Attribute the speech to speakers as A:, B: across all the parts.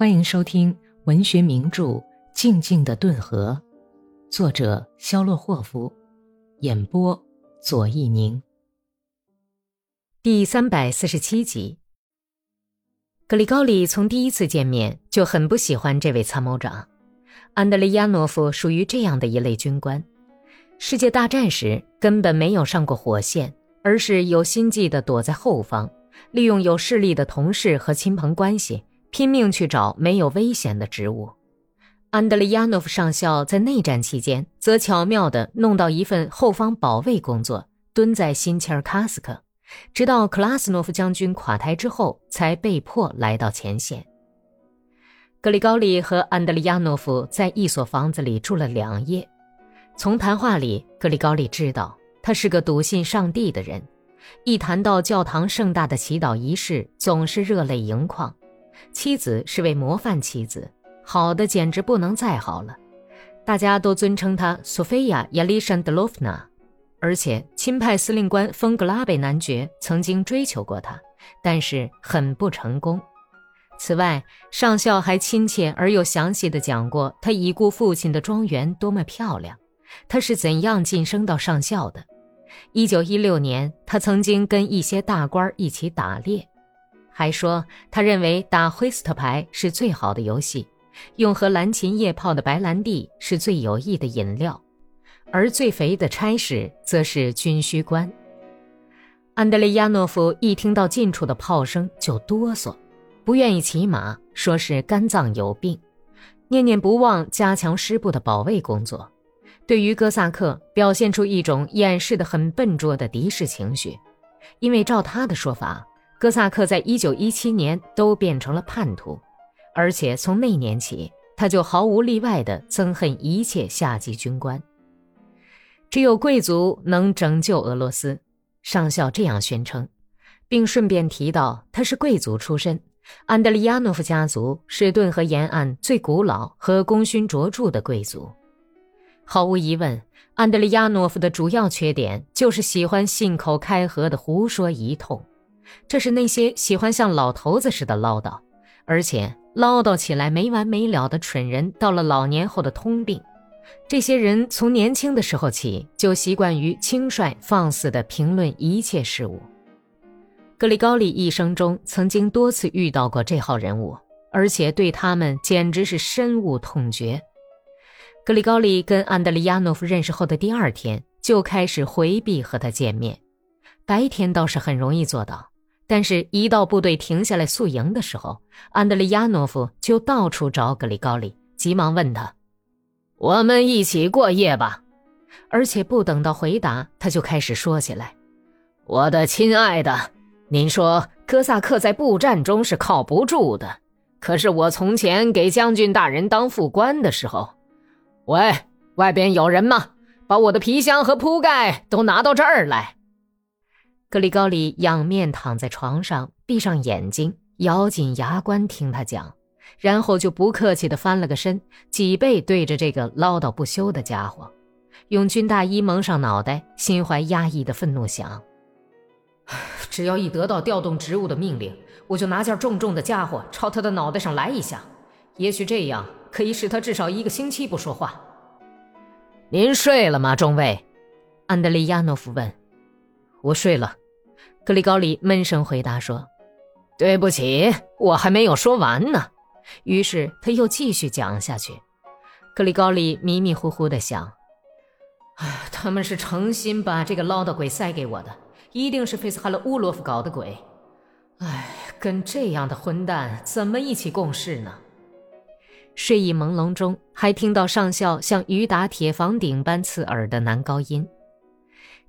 A: 欢迎收听文学名著《静静的顿河》，作者肖洛霍夫，演播左一宁。第三百四十七集。格里高利从第一次见面就很不喜欢这位参谋长，安德烈亚诺夫属于这样的一类军官。世界大战时根本没有上过火线，而是有心计的躲在后方，利用有势力的同事和亲朋关系，拼命去找没有危险的职务。安德烈亚诺夫上校在内战期间，则巧妙地弄到一份后方保卫工作，蹲在新切尔卡斯克，直到克拉斯诺夫将军垮台之后，才被迫来到前线。格里高利和安德烈亚诺夫在一所房子里住了两夜。从谈话里，格里高利知道他是个笃信上帝的人。一谈到教堂盛大的祈祷仪式，总是热泪盈眶。妻子是位模范妻子，好的简直不能再好了。大家都尊称她索菲亚·亚历山德洛夫娜。而且，钦派司令官丰格拉贝男爵曾经追求过她，但是很不成功。此外，上校还亲切而又详细地讲过他已故父亲的庄园多么漂亮。他是怎样晋升到上校的？一九一六年，他曾经跟一些大官一起打猎，还说他认为打灰斯特牌是最好的游戏，用和蓝琴夜泡的白兰地是最有益的饮料，而最肥的差事则是军需官。安德烈亚诺夫一听到近处的炮声就哆嗦，不愿意骑马，说是肝脏有病，念念不忘加强师部的保卫工作。对于哥萨克表现出一种掩饰的很笨拙的敌视情绪，因为照他的说法，哥萨克在一九一七年都变成了叛徒，而且从那年起，他就毫无例外地憎恨一切下级军官。只有贵族能拯救俄罗斯，上校这样宣称，并顺便提到他是贵族出身，安德利亚诺夫家族是顿河沿岸最古老和功勋卓著的贵族。毫无疑问，安德烈亚诺夫的主要缺点就是喜欢信口开河的胡说一通，这是那些喜欢像老头子似的唠叨，而且唠叨起来没完没了的蠢人到了老年后的通病。这些人从年轻的时候起就习惯于轻率放肆地评论一切事物。格里高利一生中曾经多次遇到过这号人物，而且对他们简直是深恶痛绝。格里高利跟安德烈亚诺夫认识后的第二天，就开始回避和他见面。白天倒是很容易做到，但是一到部队停下来宿营的时候，安德烈亚诺夫就到处找格里高利，急忙问他：“
B: 我们一起过夜吧。”
A: 而且不等到回答，他就开始说起来：“
B: 我的亲爱的，您说哥萨克在布战中是靠不住的，可是我从前给将军大人当副官的时候。”喂，外边有人吗？把我的皮箱和铺盖都拿到这儿来。
A: 格里高里仰面躺在床上，闭上眼睛，咬紧牙关听他讲，然后就不客气地翻了个身，脊背对着这个唠叨不休的家伙，用军大衣蒙上脑袋，心怀压抑的愤怒想：只要一得到调动职务的命令，我就拿件重重的家伙朝他的脑袋上来一下，也许这样。可以使他至少一个星期不说话。
B: 您睡了吗，中尉？
A: 安德利亚诺夫问。
B: 我睡了。
A: 格里高里闷声回答说：“
B: 对不起，我还没有说完呢。”
A: 于是他又继续讲下去。格里高里迷迷糊糊的想：“哎，他们是诚心把这个唠叨鬼塞给我的，一定是费斯哈勒乌洛夫搞的鬼。哎，跟这样的混蛋怎么一起共事呢？”睡意朦胧中，还听到上校像雨打铁房顶般刺耳的男高音。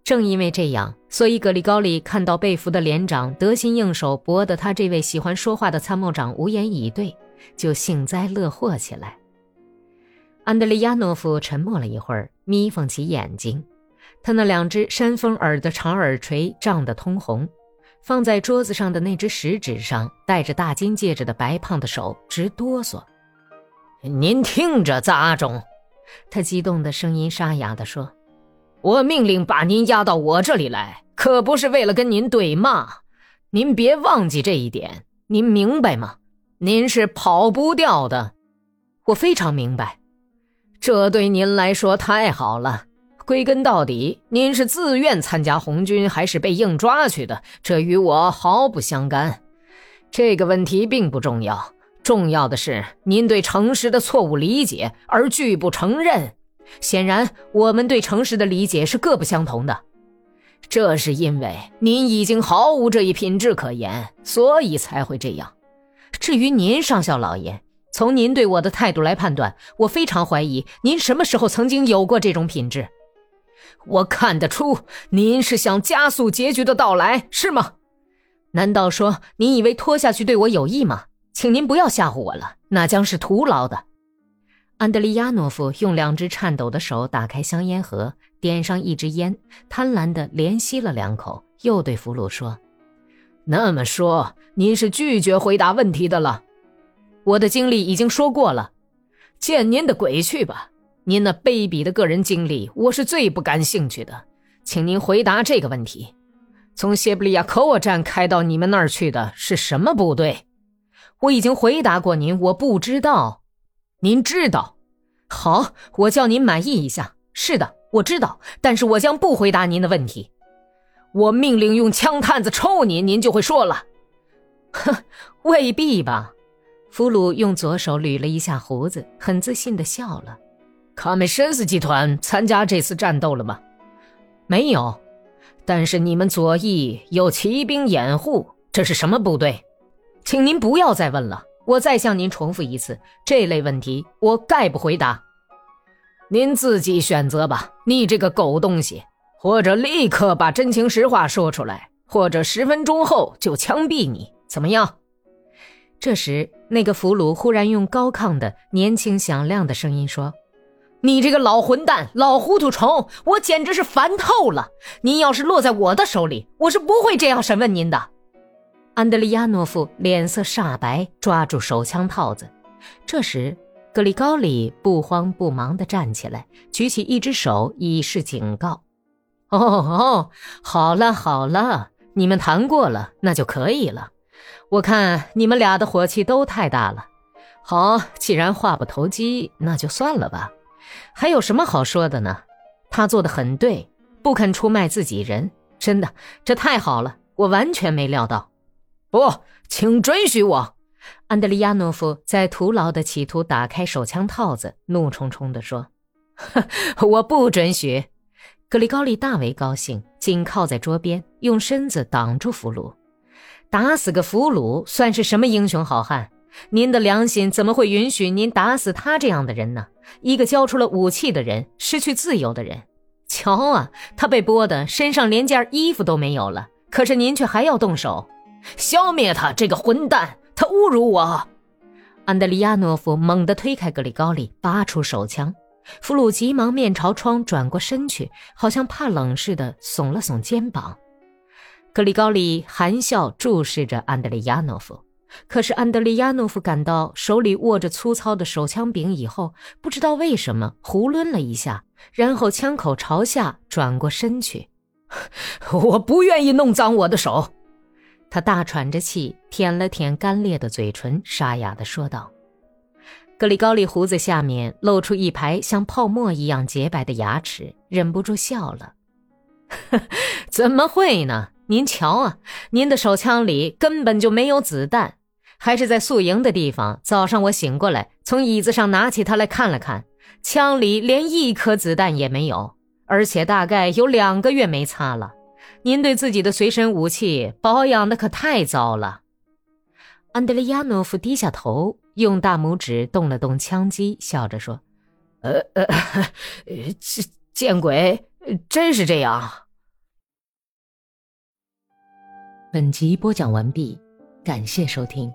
A: 正因为这样，所以格里高利看到被俘的连长得心应手，博得他这位喜欢说话的参谋长无言以对，就幸灾乐祸起来。安德烈亚诺夫沉默了一会儿，眯缝起眼睛，他那两只山峰耳的长耳垂胀得通红，放在桌子上的那只食指上戴着大金戒指的白胖的手直哆嗦。
B: 您听着，杂种！
A: 他激动的声音沙哑地说：“
B: 我命令把您押到我这里来，可不是为了跟您对骂。您别忘记这一点，您明白吗？
A: 您是跑不掉的。我非常明白，这对您来说太好了。归根到底，您是自愿参加红军还是被硬抓去的，这与我毫不相干。这个问题并不重要，重要的是您对诚实的错误理解而拒不承认。显然，我们对诚实的理解是各不相同的。这是因为您已经毫无这一品质可言，所以才会这样。至于您，上校老爷，从您对我的态度来判断，我非常怀疑您什么时候曾经有过这种品质。我看得出，您是想加速结局的到来，是吗？难道说您以为拖下去对我有益吗？请您不要吓唬我了，那将是徒劳的。安德利亚诺夫用两只颤抖的手打开香烟盒，点上一支烟，贪婪地连吸了两口，又对俘虏说：“那么说，您是拒绝回答问题的了？我的经历已经说过了，见您的鬼去吧！您那卑鄙的个人经历，我是最不感兴趣的。请您回答这个问题。”从谢布利亚科沃站开到你们那儿去的是什么部队？我已经回答过您，我不知道。您知道？好，我叫您满意一下。是的，我知道，但是我将不回答您的问题。我命令用枪探子抽您，您就会说了。哼，未必吧？俘虏用左手捋了一下胡子，很自信地笑了。卡梅申斯集团参加这次战斗了吗？没有。但是你们左翼有骑兵掩护，这是什么部队？请您不要再问了。我再向您重复一次，这类问题我概不回答。您自己选择吧，你这个狗东西！或者立刻把真情实话说出来，或者十分钟后就枪毙你，怎么样？这时，那个俘虏忽然用高亢的、年轻响亮的声音说。你这个老混蛋、老糊涂虫，我简直是烦透了！您要是落在我的手里，我是不会这样审问您的。安德利亚诺夫脸色煞白，抓住手枪套子。这时，格里高里不慌不忙地站起来，举起一只手以示警告。哦哦，好了好了，你们谈过了，那就可以了。我看你们俩的火气都太大了。好，既然话不投机，那就算了吧。还有什么好说的呢？他做的很对，不肯出卖自己人，真的，这太好了，我完全没料到。不，请准许我。安德利亚诺夫在徒劳的企图打开手枪套子，怒冲冲地说：“我不准许。”格里高利大为高兴，紧靠在桌边，用身子挡住俘虏。打死个俘虏算是什么英雄好汉？您的良心怎么会允许您打死他这样的人呢？一个交出了武器的人，失去自由的人。瞧啊，他被剥的身上连件衣服都没有了。可是您却还要动手，消灭他这个混蛋！他侮辱我！安德里亚诺夫猛地推开格里高利，拔出手枪。俘虏急忙面朝窗转过身去，好像怕冷似的，耸了耸肩膀。格里高利含笑注视着安德烈亚诺夫。可是安德烈亚诺夫感到手里握着粗糙的手枪柄以后，不知道为什么胡抡了一下，然后枪口朝下转过身去。我不愿意弄脏我的手，他大喘着气，舔了舔干裂的嘴唇，沙哑地说道。格里高利胡子下面露出一排像泡沫一样洁白的牙齿，忍不住笑了。怎么会呢？您瞧啊，您的手枪里根本就没有子弹。还是在宿营的地方。早上我醒过来，从椅子上拿起它来看了看，枪里连一颗子弹也没有，而且大概有两个月没擦了。您对自己的随身武器保养的可太糟了。安德烈亚诺夫低下头，用大拇指动了动枪机，笑着说：“呃呃，见见鬼，真是这样。”
C: 本集播讲完毕，感谢收听。